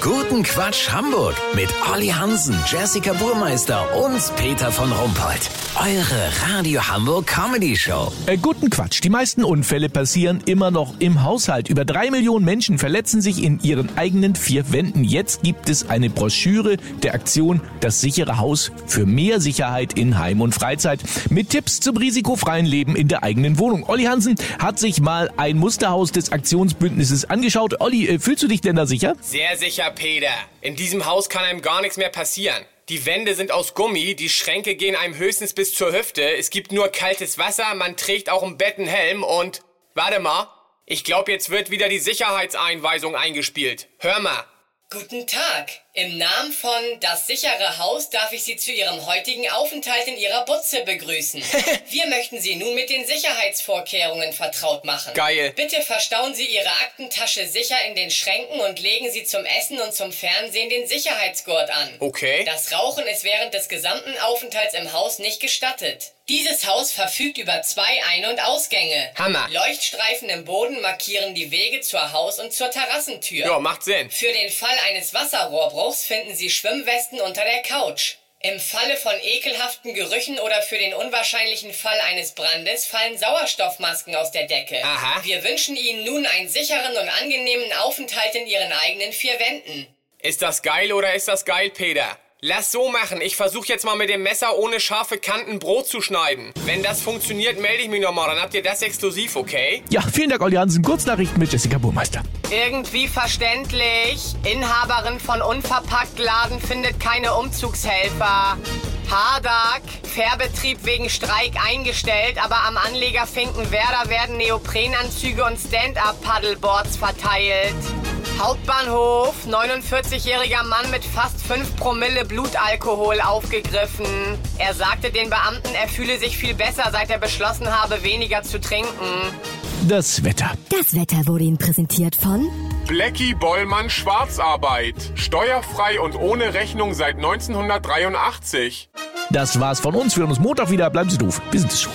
Guten Quatsch Hamburg mit Olli Hansen, Jessica Burmeister und Peter von Rumpold. Eure Radio Hamburg Comedy Show. Äh, guten Quatsch. Die meisten Unfälle passieren immer noch im Haushalt. Über drei Millionen Menschen verletzen sich in ihren eigenen vier Wänden. Jetzt gibt es eine Broschüre der Aktion Das sichere Haus für mehr Sicherheit in Heim und Freizeit mit Tipps zum risikofreien Leben in der eigenen Wohnung. Olli Hansen hat sich mal ein Musterhaus des Aktionsbündnisses angeschaut. Olli, äh, fühlst du dich denn da sicher? Sehr sicher, Peter. In diesem Haus kann einem gar nichts mehr passieren. Die Wände sind aus Gummi, die Schränke gehen einem höchstens bis zur Hüfte, es gibt nur kaltes Wasser, man trägt auch im Bett einen Helm und... Warte mal, ich glaube, jetzt wird wieder die Sicherheitseinweisung eingespielt. Hör mal. Guten Tag. Im Namen von Das sichere Haus darf ich Sie zu Ihrem heutigen Aufenthalt in Ihrer Butze begrüßen. Wir möchten Sie nun mit den Sicherheitsvorkehrungen vertraut machen. Geil. Bitte verstauen Sie Ihre Aktentasche sicher in den Schränken und legen Sie zum Essen und zum Fernsehen den Sicherheitsgurt an. Okay. Das Rauchen ist während des gesamten Aufenthalts im Haus nicht gestattet. Dieses Haus verfügt über zwei Ein- und Ausgänge. Hammer. Leuchtstreifen im Boden markieren die Wege zur Haus- und zur Terrassentür. Ja, macht Sinn. Für den Fall eines Wasserrohrbruchs finden Sie Schwimmwesten unter der Couch. Im Falle von ekelhaften Gerüchen oder für den unwahrscheinlichen Fall eines Brandes fallen Sauerstoffmasken aus der Decke. Aha. Wir wünschen Ihnen nun einen sicheren und angenehmen Aufenthalt in Ihren eigenen vier Wänden. Ist das geil oder ist das geil, Peter? Lass so machen. Ich versuche jetzt mal mit dem Messer ohne scharfe Kanten Brot zu schneiden. Wenn das funktioniert, melde ich mich nochmal. Dann habt ihr das exklusiv, okay? Ja, vielen Dank, Olli Hansen. Kurznachrichten mit Jessica Burmeister. Irgendwie verständlich. Inhaberin von Unverpacktladen findet keine Umzugshelfer. Hardag, Fährbetrieb wegen Streik eingestellt, aber am Anlegerfinken Werder werden Neoprenanzüge und Stand-Up-Paddleboards verteilt. Hauptbahnhof, 49-jähriger Mann mit fast 5 Promille Blutalkohol aufgegriffen. Er sagte den Beamten, er fühle sich viel besser, seit er beschlossen habe, weniger zu trinken. Das Wetter. Das Wetter wurde Ihnen präsentiert von Blackie Bollmann Schwarzarbeit. Steuerfrei und ohne Rechnung seit 1983. Das war's von uns. Wir hören uns Montag wieder. Bleiben Sie doof. Wir sind es schon.